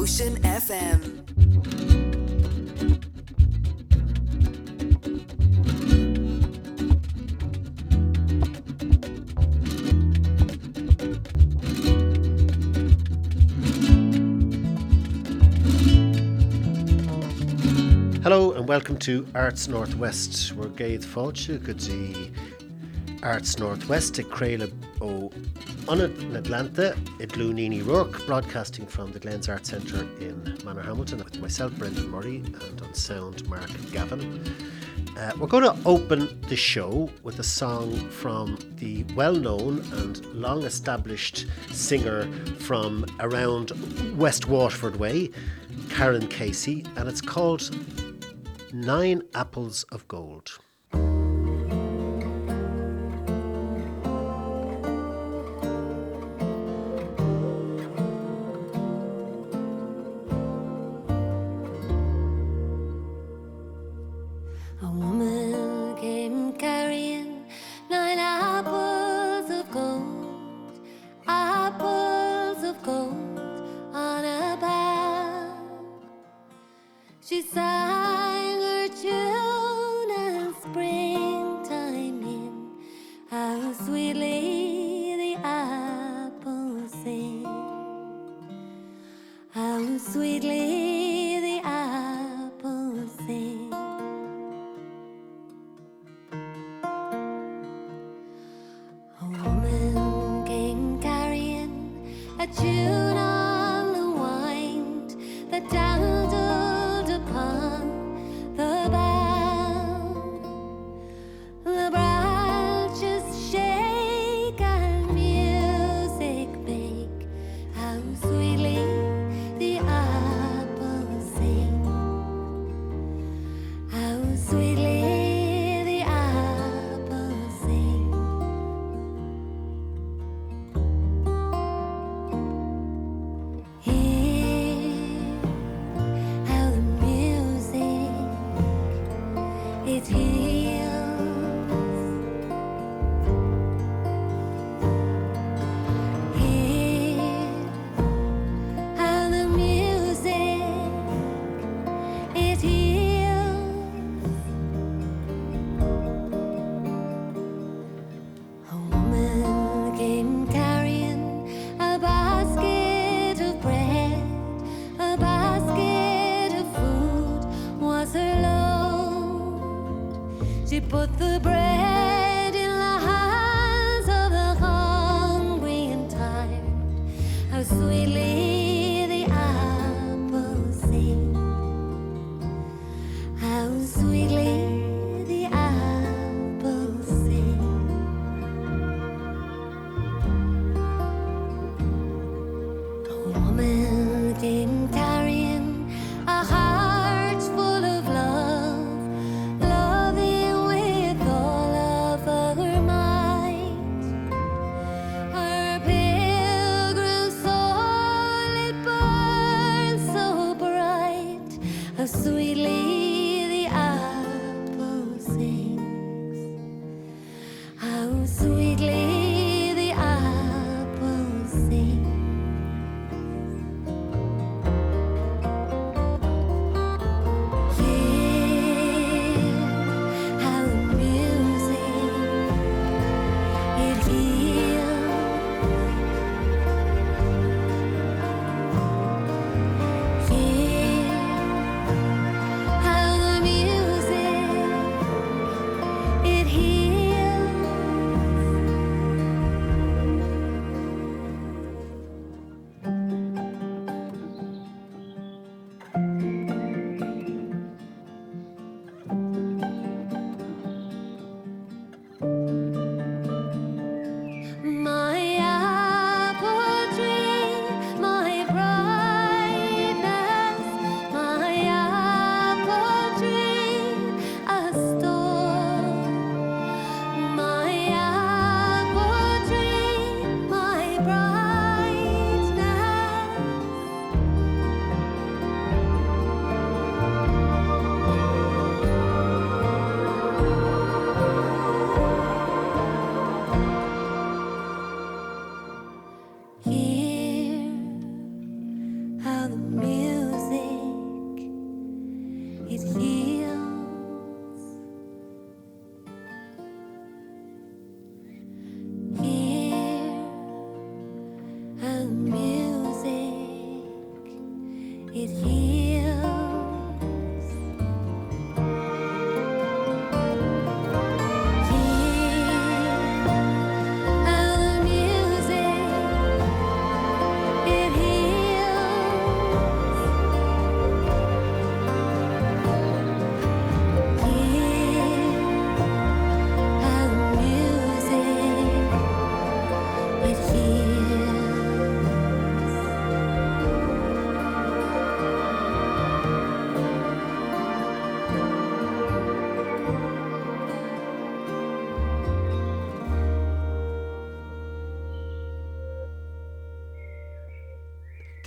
Ocean FM. Hello and welcome to Arts Northwest. We're Gaith Fáilte go dtí Arts Northwest at Craila ó In Atlanta at Glúnini Rourke, broadcasting from the Glens Arts Centre in Manorhamilton with myself, Brendan Murray, and on sound, Mark Gavin. Uh, we're going to open the show with a song from the well known and long established singer from around West Waterford Way, Karan Casey, and it's called Nine Apples of Gold.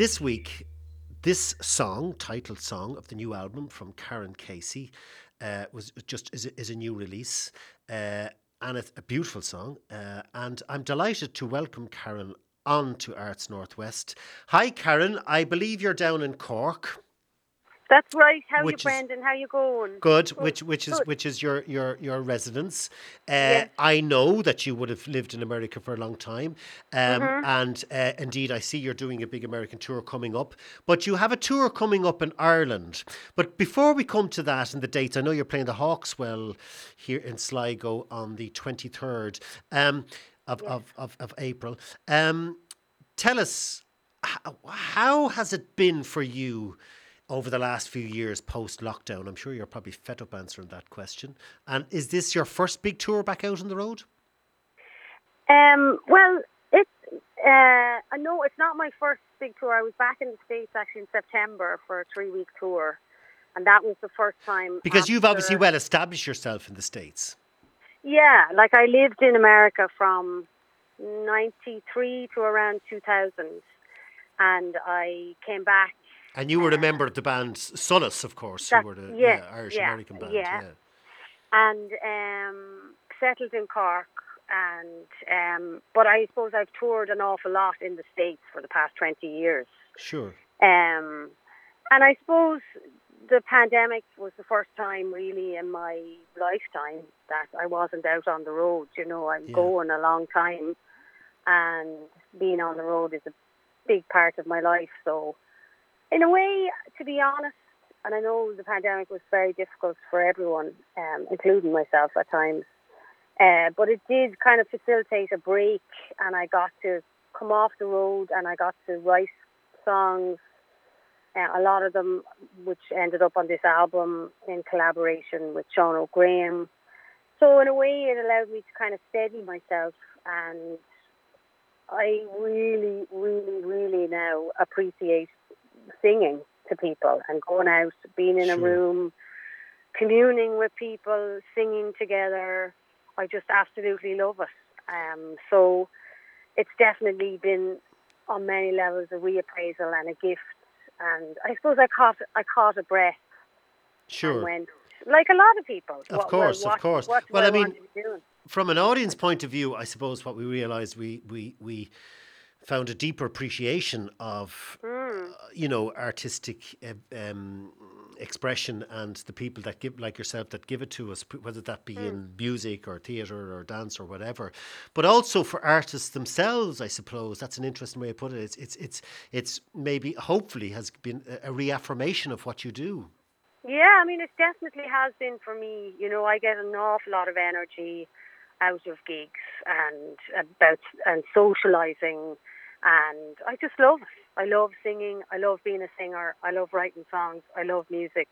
This week, this song, titled song of the new album from Karan Casey, uh, was just is a, is a new release, uh, and it's a beautiful song. Uh, and I'm delighted to welcome Karan on to Arts Northwest. Hi, Karan. I believe you're down in Cork. That's right. How Which you, is- Brendan? How are you going? Good, which which is good. which is your your your residence. Uh, Yes. I know that you would have lived in America for a long time, um, Mm-hmm. and uh, indeed, I see you're doing a big American tour coming up. But you have a tour coming up in Ireland. But before we come to that and the dates, I know you're playing the Hawk's Well here in Sligo on the 23rd um, of, of, of of April. Um, tell us how, how has it been for you over the last few years post lockdown? I'm sure you're probably fed up answering that question. And is this your first big tour back out on the road? Um, well, it's uh, know it's not my first big tour. I was back in the states actually in September for a three week tour, and that was the first time. Because you've obviously well established yourself in the States. Yeah, like I lived in America from '93 to around 2000, and I came back And you were a member of the band Solas, of course, who were the yes, yeah, Irish yeah, American band. yeah. Yeah. and um, settled in Cork. And um, but I suppose I've toured an awful lot in the states for the past twenty years. Sure. Um, and I suppose the pandemic was the first time really in my lifetime that I wasn't out on the road. You know, I'm Yeah. going a long time, and being on the road is a big part of my life. So, in a way, to be honest, and I know the pandemic was very difficult for everyone, um, including myself at times. Uh, but it did kind of facilitate a break, and I got to come off the road and I got to write songs. Uh, a lot of them, which ended up on this album in collaboration with Sean Óg Graham. So in a way, it allowed me to kind of steady myself, and I really, really, really now appreciate singing to people and going out, being in a room, communing with people, singing together. I just absolutely love it. Um, so it's definitely been on many levels a reappraisal and a gift. And I suppose I caught I caught a breath and Sure. went like a lot of people. Of what, course, of course. What Well, I, I mean, want to be doing? From an audience point of view, I suppose what we realised we, we, we found a deeper appreciation of Hmm. uh, you know artistic um, expression and the people that give like yourself that give it to us whether that be in music or theatre or dance or whatever but also for artists themselves i suppose that's an interesting way to put it it's it's it's, it's maybe hopefully has been a, a reaffirmation of what you do Yeah, I mean, it definitely has been for me. You know, I get an awful lot of energy out of gigs and about and socializing, and I just love it. I love singing. I love being a singer. I love writing songs. I love music.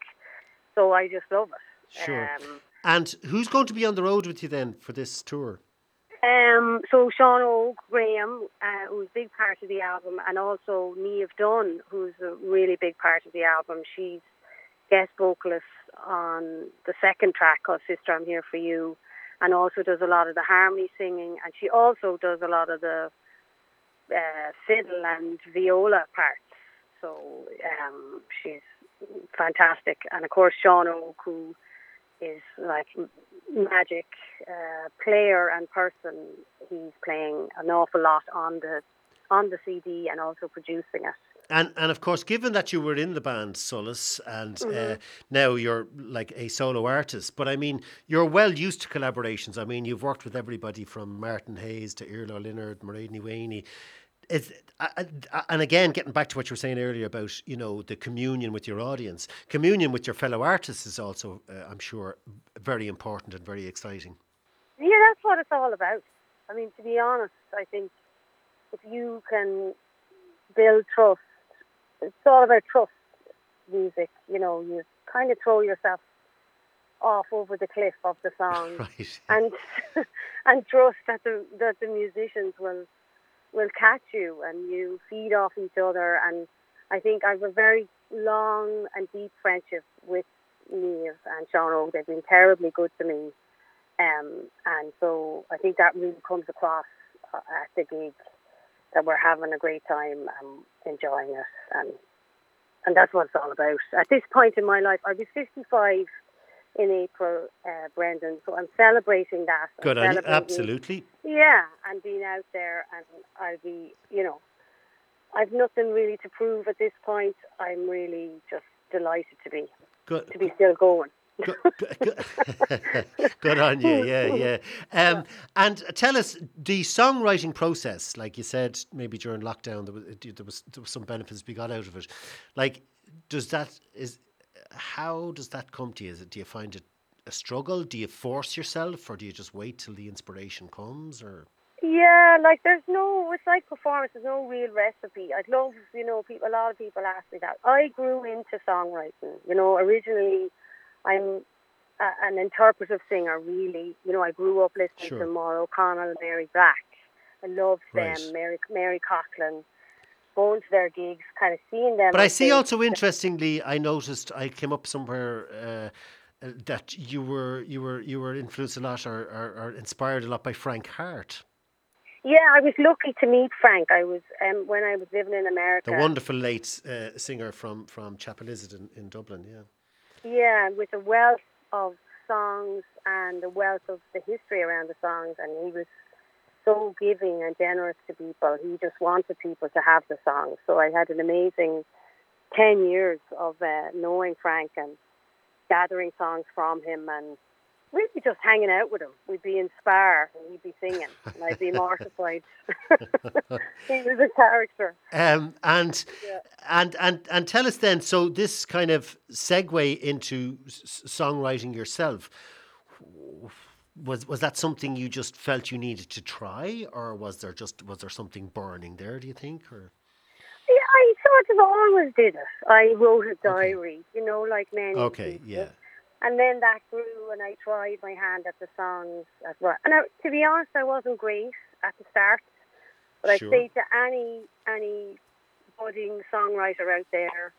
So I just love it. Sure. Um, and who's going to be on the road with you then for this tour Um, so Sean Óg Graham, uh, who's a big part of the album, and also Niamh Dunne, who's a really big part of the album. She's guest vocalist on the second track called Sister I'm Here For You, and also does a lot of the harmony singing, and she also does a lot of the uh, fiddle and viola parts. So um, she's fantastic. And of course, Sean Óg, who is like magic uh, player and person. He's playing an awful lot on the on the CD and also producing it. And and of course, given that you were in the band Solas, and uh, Mm-hmm. now you're like a solo artist, but I mean, you're well used to collaborations. I mean, you've worked with everybody from Martin Hayes to Iarla Ó Lionáird, Mairead Wayne. And again getting back to what you were saying earlier about you know the communion with your audience communion with your fellow artists is also uh, i'm sure very important and very exciting Yeah, that's what it's all about. I mean, to be honest, I think if you can build trust, it's all about trust. Music, you know, you kind of throw yourself off over the cliff of the song, right and and trust that the that the musicians will will catch you, and you feed off each other. And I think I have a very long and deep friendship with Niamh and Sean Óg They've been terribly good to me. Um, and so I think that really comes across uh, at the gig that we're having a great time and enjoying it, and and that's what it's all about. At this point in my life, I'll be 55 in April, uh, Brendan. So I'm celebrating that. I'm good on you celebrating- absolutely Yeah, and being out there, and I'll be, you know, I've nothing really to prove at this point. I'm really just delighted to be good to be still going. Good, good, good. Good on you, yeah, yeah. Um, and tell us the songwriting process. Like you said, maybe during lockdown there was there was there was some benefits we got out of it. Like, does that is how does that come to you? Is it do you find it a struggle? Do you force yourself, or do you just wait till the inspiration comes? Or Yeah, like there's no, it's like performance. There's no real recipe. I'd love, you know, people. A lot of people ask me that. I grew into songwriting. You know, originally, I'm a, an interpretive singer. Really, you know, I grew up listening Sure. to Maura O'Connell and Mary Black. I loved Right. them. Mary Mary Coughlin. Going to their gigs, kind of seeing them. But I see also interestingly, I noticed I came up somewhere uh, uh, that you were you were you were influenced a lot or, or, or inspired a lot by Frank Harte, Yeah, I was lucky to meet Frank. I was um, when I was living in America. the wonderful late uh, singer from from Chapelizod in, in Dublin. Yeah, Yeah, with a wealth of songs and a wealth of the history around the songs, and he was so giving and generous to people. He just wanted people to have the songs. So I had an amazing ten years of uh, knowing Frank and gathering songs from him, and be just hanging out with him. We'd be in Spar, and he'd be singing, and I'd be mortified. he was a character. um, and Yeah. and and and tell us then. So this kind of segue into s- songwriting yourself. Was was that something you just felt you needed to try, or was there just was there something burning there? Do you think, or Yeah, I sort of always did it. I wrote a diary, you know, like many. okay, people. yeah, And then that grew, and I tried my hand at the songs as well. And I, to be honest, I wasn't great at the start, but Sure. I'd say to any any budding songwriter out there,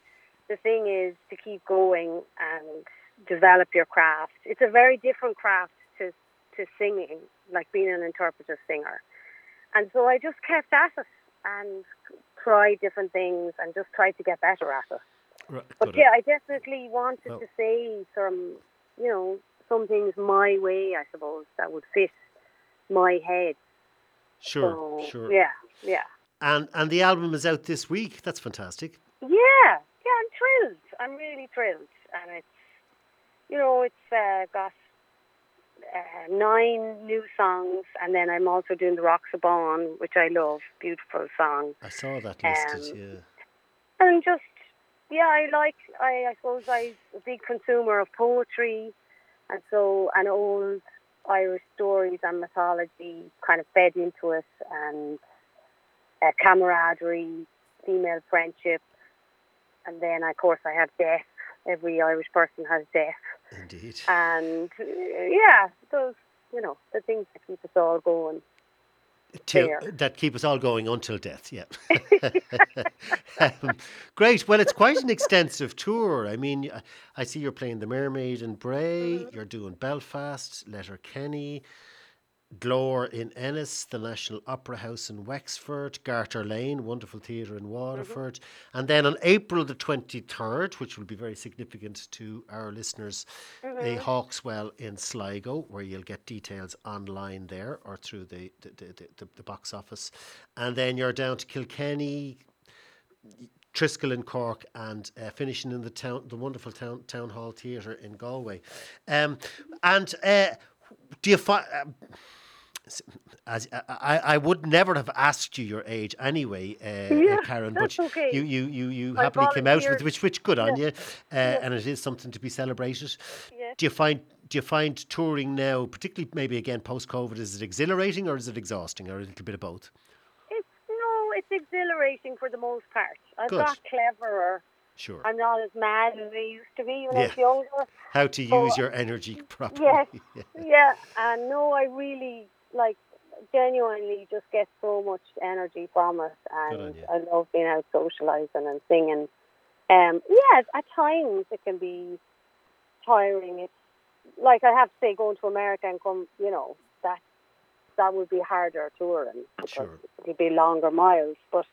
the thing is to keep going and develop your craft. It's a very different craft to singing, like being an interpretive singer. And so I just kept at it and tried different things and just tried to get better at it. Right, But yeah, I definitely wanted to say some, you know, some things my way, I suppose, that would fit my head. sure, so, sure. Yeah, yeah. And and the album is out this week. That's fantastic. Yeah, yeah, I'm thrilled. I'm really thrilled. And it's, you know, it's uh, got uh, nine new songs, and then I'm also doing The Rocks of Bawn, which I love. Beautiful song. I saw that listed. Um, yeah. And just, yeah, I like, I, I suppose I'm a big consumer of poetry, and so, and old Irish stories and mythology kind of fed into it, and uh, camaraderie, female friendship, and then, of course, I have death. Every Irish person has death. Indeed. And, uh, yeah, those, you know, the things that keep us all going. Till, that keep us all going until death. Yeah. um, great. Well, it's quite an extensive tour. I mean, I- see you're playing the Mermaid in Bray. Mm-hmm. You're doing Belfast, Letterkenny, Glór in Ennis, the National Opera House in Wexford, Garter Lane, wonderful theatre in Waterford, and then on April the twenty third, which will be very significant to our listeners, a Hawk's Well in Sligo, where you'll get details online there or through the the, the, the, the box office, and then you're down to Kilkenny, Triskel in Cork and uh, finishing in the town, the wonderful town town hall theatre in Galway. Um, and uh, do you find? Um, s- as I, I I would never have asked you your age anyway, uh, uh, Yeah, Karan. but okay. you you you, you I happily came out with which which good on you, uh, and it is something to be celebrated. Yeah. Do you find do you find touring now, particularly maybe again post COVID, is it exhilarating or is it exhausting or a little bit of both? It's no, it's exhilarating for the most part. I've Good. got cleverer. Sure. I'm not as mad as I used to be when I was younger. How to So- use your energy properly. Yes. Yeah. Yeah, and no, I really like genuinely just get so much energy from it, and. I love being out socializing and singing. Um, yeah, at times it can be tiring. It's like I have to say, going to America and come, you know, that that would be harder touring because Sure. it'd be longer miles. But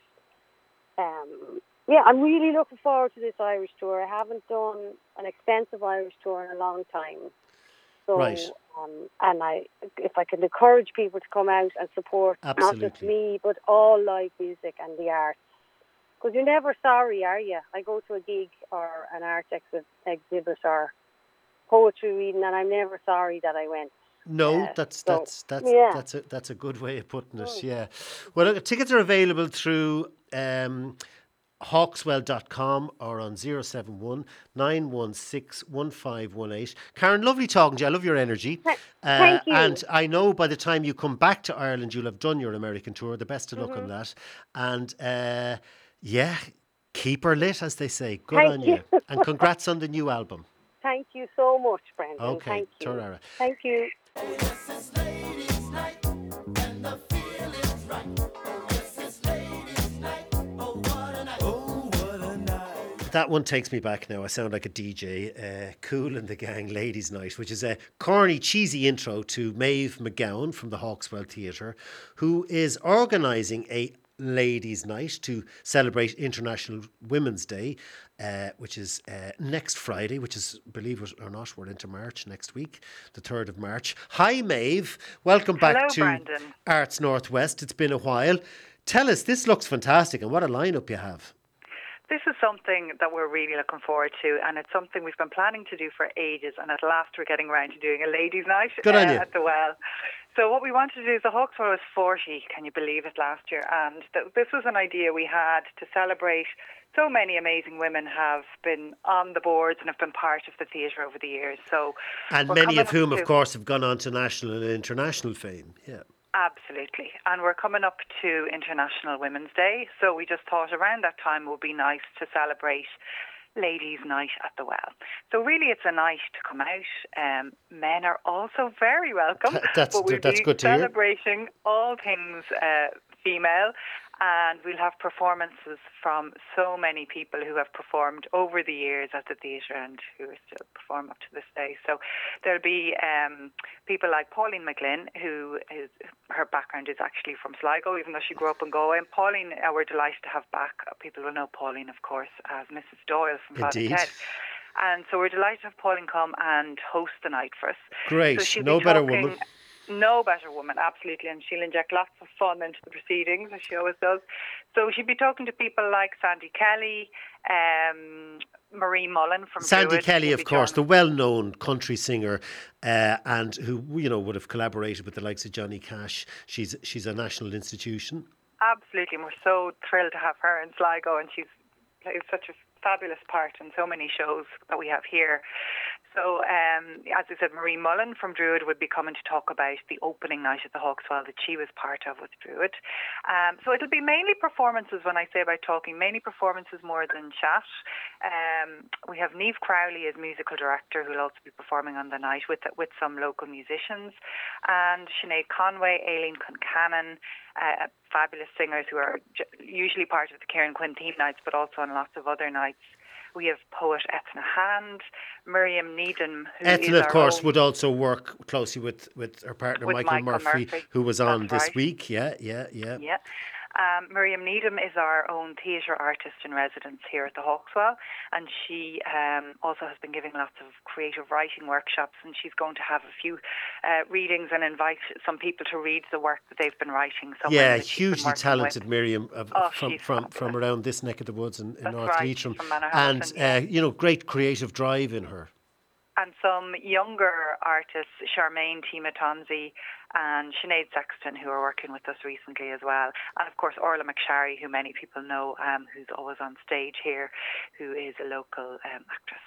um, yeah, I'm really looking forward to this Irish tour. I haven't done an extensive Irish tour in a long time. So, Right. Um, and I, if I can encourage people to come out and support not just me, but all live music and the arts, because you're never sorry, are you? I go to a gig or an art exhi- exhibit or poetry reading, and I'm never sorry that I went. No, Uh, that's so, that's that's yeah. that's a that's a good way of putting it. Mm. Yeah. Well, tickets are available through um, hawkswell.com or on 071 916 1518. Karan, lovely talking to you. I love your energy. Th- thank you. And I know by the time you come back to Ireland, you'll have done your American tour. The best of luck Mm-hmm. on that. And uh, yeah, keep her lit, as they say. Good Thank on you. you. And congrats on the new album. Thank you so much, Brendan. Okay, Thank you. Thank you. That one takes me back now. I sound like a DJ. Uh, Kool and the Gang Ladies Night, which is a corny, cheesy intro to Maeve McGowan from the Hawk's Well Theatre, who is organising a ladies' night to celebrate International Women's Day, uh, which is uh, next Friday, which is, believe it or not, we're into March next week, the 3rd of March. Hi, Maeve. Welcome back Hello, to Brendan. Arts Northwest. It's been a while. Tell us, this looks fantastic, and what a lineup you have. This is something that we're really looking forward to, and it's something we've been planning to do for ages. And at last, we're getting around to doing a ladies' night uh, at the Well. So what we wanted to do is the Hawk's Well was 40, can you believe it, last year? And th- this was an idea we had to celebrate. So many amazing women have been on the boards and have been part of the theatre over the years. So And many of whom, of course, have gone on to national and international fame. Yeah. Absolutely. And we're coming up to International Women's Day. So we just thought around that time would be nice to celebrate Ladies' Night at the Well. So really it's a night to come out. Um, men are also very welcome. That's- but we'll that's be good to hear. celebrating all things uh, female. And we'll have performances from so many people who have performed over the years at the theatre and who are still perform up to this day. So there'll be um, people like Pauline McLynn, who is her background is actually from Sligo, even though she grew up in Galway. And Pauline, uh, we're delighted to have back. People will know Pauline, of course, as Mrs. Doyle from Father. Ted. And so we're delighted to have Pauline come and host the night for us. Great. So No be better woman. No better woman, absolutely. And she'll inject lots of fun into the proceedings, as she always does. So she'll be talking to people like Sandy Kelly, um, Marie Mullen from Sandy Druid Kelly, of course, the well-known country singer, uh, and who you know would have collaborated with the likes of Johnny Cash. She's she's a national institution. Absolutely, and we're so thrilled to have her in Sligo, and she's plays such a fabulous part in so many shows that we have here. So, um, as I said, Marie Mullen from Druid would be coming to talk about the opening night at the Hawk's Well that she was part of with Druid. Um, so it'll be mainly performances when I say about talking, mainly performances more than chat. Um, we have Neve Crowley as musical director who will also be performing on the night with with some local musicians, and Sinead Conway, Aileen Concannon, uh, fabulous singers who are usually part of the Karen Quinn theme nights, but also on lots of other nights. We have poet Ethna Hand, Miriam Needham, who is Ethna, of course, would also work closely with, with her partner With Michael, Michael Murphy, Murphy. who was on That's this right. week. Yeah, yeah, yeah. Yeah. Um, Miriam Needham is our own theatre artist in residence here at the Hawk's Well, and she um, also has been giving lots of creative writing workshops. And she's going to have a few uh, readings and invite some people to read the work that they've been writing. Yeah, hugely talented with. Miriam of, Oh, from from, from around this neck of the woods in, in North right, Leitrim, and uh, you know, great creative drive in her. And some younger artists, Charmaine Timatonzi and Sinead Sexton, who are working with us recently as well, and of course Orla McSharry, who many people know, um, who's always on stage here, who is a local um, actress.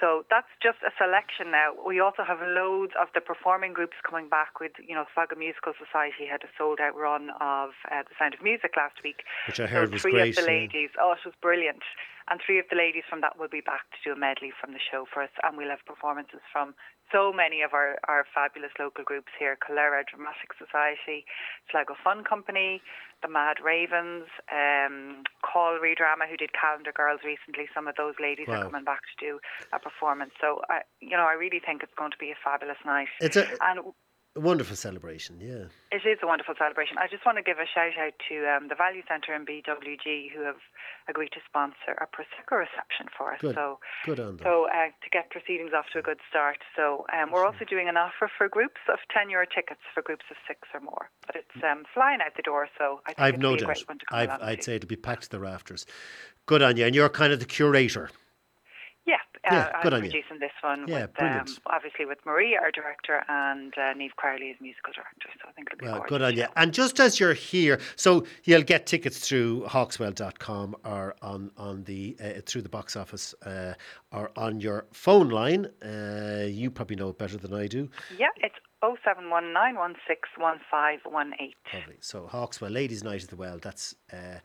So that's just a selection now. We also have loads of the performing groups coming back with, you know, Sligo Musical Society had a sold out run of uh, The Sound of Music last week. Which I heard so was three great, of the yeah. ladies, oh, it was brilliant. And three of the ladies from that will be back to do a medley from the show for us. And we'll have performances from so many of our, our fabulous local groups here Calera Dramatic Society, Sligo Fun Company, the Mad Ravens, um, Call Redrama, who did Calendar Girls recently. Some of those ladies Wow. are coming back to do a performance. So, I, you know, I really think it's going to be a fabulous night. It's a and a wonderful celebration, yeah. it is a wonderful celebration. I just want to give a shout out to um, the Value Centre and BWG who have agreed to sponsor a Prosecco reception for us. Good. So, Good on them. so uh, to get proceedings off to a good start. So um, we're also doing an offer for groups of 10 euro tickets for groups of six or more. But it's um, flying out the door, so I think I've no doubt. great one to come I've, I'd to. say it'll be packed to the rafters. Good on you. And you're kind of the curator. Yeah, uh, good I'm on you. producing this one Yeah, with, um, obviously with Marie, our director, and uh, Neve Crowley as musical director. So I think it'll be Well, good on you. And just as you're here, so you'll get tickets through hawkswell.com or on, on the uh, through the box office uh, or on your phone line. Uh, you probably know it better than I do. Yeah, it's 0719161518. Lovely. So Hawk's Well Ladies Night of the Well. That's uh,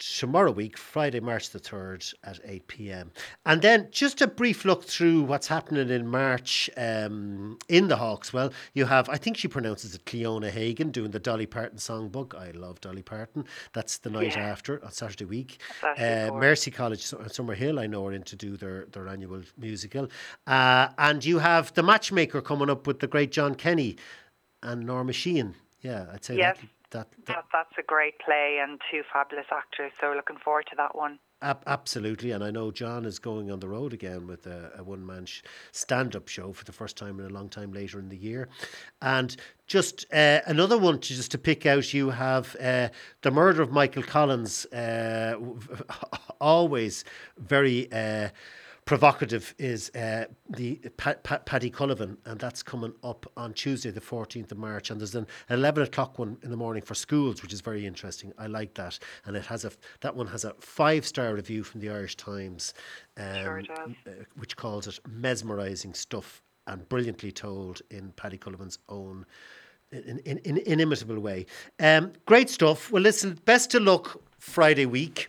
tomorrow week, Friday, March the 3rd at 8 p.m. And then just a brief look through what's happening in March um, in the Hawk's Well. You have, I think she pronounces it Cliona Hagan doing the Dolly Parton songbook. I love Dolly Parton. That's the night Yeah. after on Saturday week. Uh. Mercy College, Su- Summer Hill, I know are in to do their, their annual musical. Uh, and you have the matchmaker coming up with the great John Kenny and Norma Sheahan. Yeah, I'd say Yes. that, that, that That, that's a great play and two fabulous actors. So we're looking forward to that one. ab- absolutely. And I know John is going on the road again with a, a one man sh- stand up show for the first time in a long time later in the year. And just uh, another one to just to pick out, you have uh, the murder of Michael Collins, uh, always very. Provocative is uh, the pa- pa- Paddy Cullivan, and that's coming up on Tuesday, the 14th of March. And there's an 11 o'clock one in the morning for schools, which is very interesting. I like that, and it has a that one has a five star review from the Irish Times, um, Sure uh, which calls it mesmerising stuff and brilliantly told in Paddy Cullivan's own. In, in, in inimitable way. Um, great stuff. Well, listen, best of luck Friday week.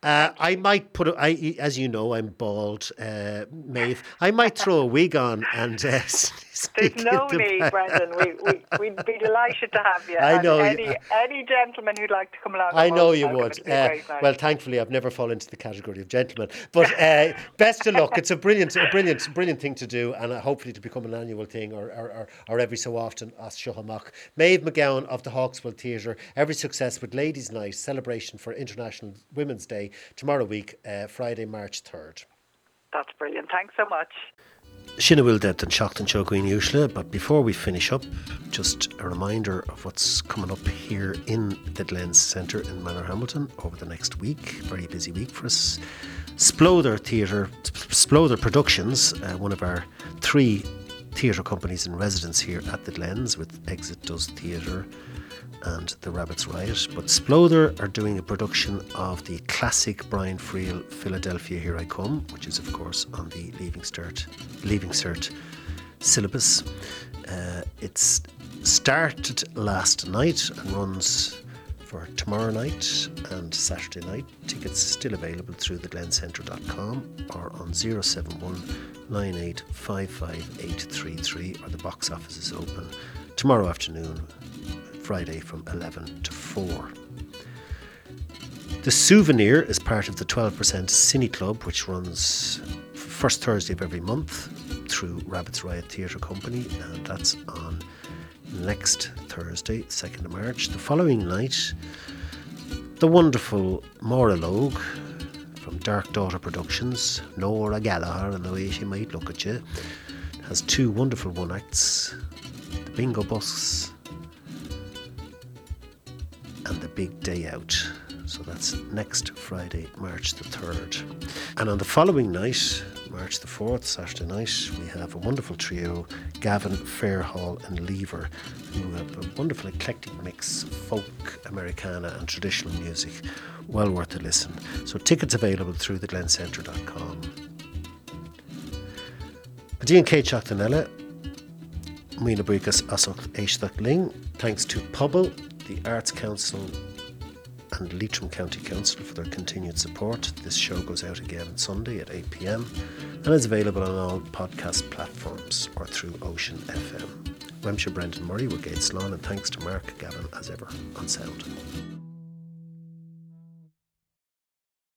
Uh, I might put, I, as you know, I'm bald, uh, Maeve. I might throw a wig on and uh, There's no need, back. Brendan. We, we, we'd be delighted to have you. I And know you- Any, any gentleman who'd like to come along. I know you would. It'd be a Uh, well, thankfully, I've never fallen into the category of gentleman. But uh, best of luck. It's a brilliant, a brilliant, brilliant thing to do, and uh, hopefully to become an annual thing, or or, or, or every so often as Shuhamach. Maeve McGowan of the Hawk's Well Theatre. Every success with Ladies' Night celebration for International Women's Day tomorrow week, uh, Friday, March third. That's brilliant. Thanks so much. Bhfuil dead an seach an seoin úsle, but before we finish up, just a reminder of what's coming up here in the Glens Centre in Manorhamilton over the next week. Very busy week for us. Splother Theatre, Splother Productions, uh, one of our three theatre companies in residence here at the Glens with Exit Does Theatre and The Rabbit's Riot. But Splother are doing a production of the classic Brian Friel Philadelphia Here I Come, which is, of course, on the Leaving Cert, Leaving Cert syllabus. Uh, it's started last night and runs for tomorrow night and Saturday night. Tickets still available through theglencentre.com or on 071 9855833 or the box office is open tomorrow afternoon, Friday from 11 to 4. The Souvenir is part of the 12% Cine Club, which runs first Thursday of every month through Rabbit's Riot Theatre Company, and that's on next Thursday, 2nd of March. The following night, the wonderful Maura Logue from Dark Daughter Productions, Nora Gallagher, and the way she might look at you, has two wonderful one acts The Bingo Bus Big Day Out. So that's next Friday, March the 3rd. And on the following night, March the 4th, Saturday night, we have a wonderful trio, Gavin, Fairhall, and Lever, who have a wonderful eclectic mix of folk, Americana, and traditional music. Well worth a listen. So, tickets available through Kate Chachtanella, Mina Asok Ling. Thanks to Pobal, the Arts Council, and Leitrim County Council for their continued support. This show goes out again on Sunday at 8 pm and is available on all podcast platforms or through Ocean FM. Wemshire Brendan Murray with Gates Lawn, and thanks to Mark Gavin as ever on sound.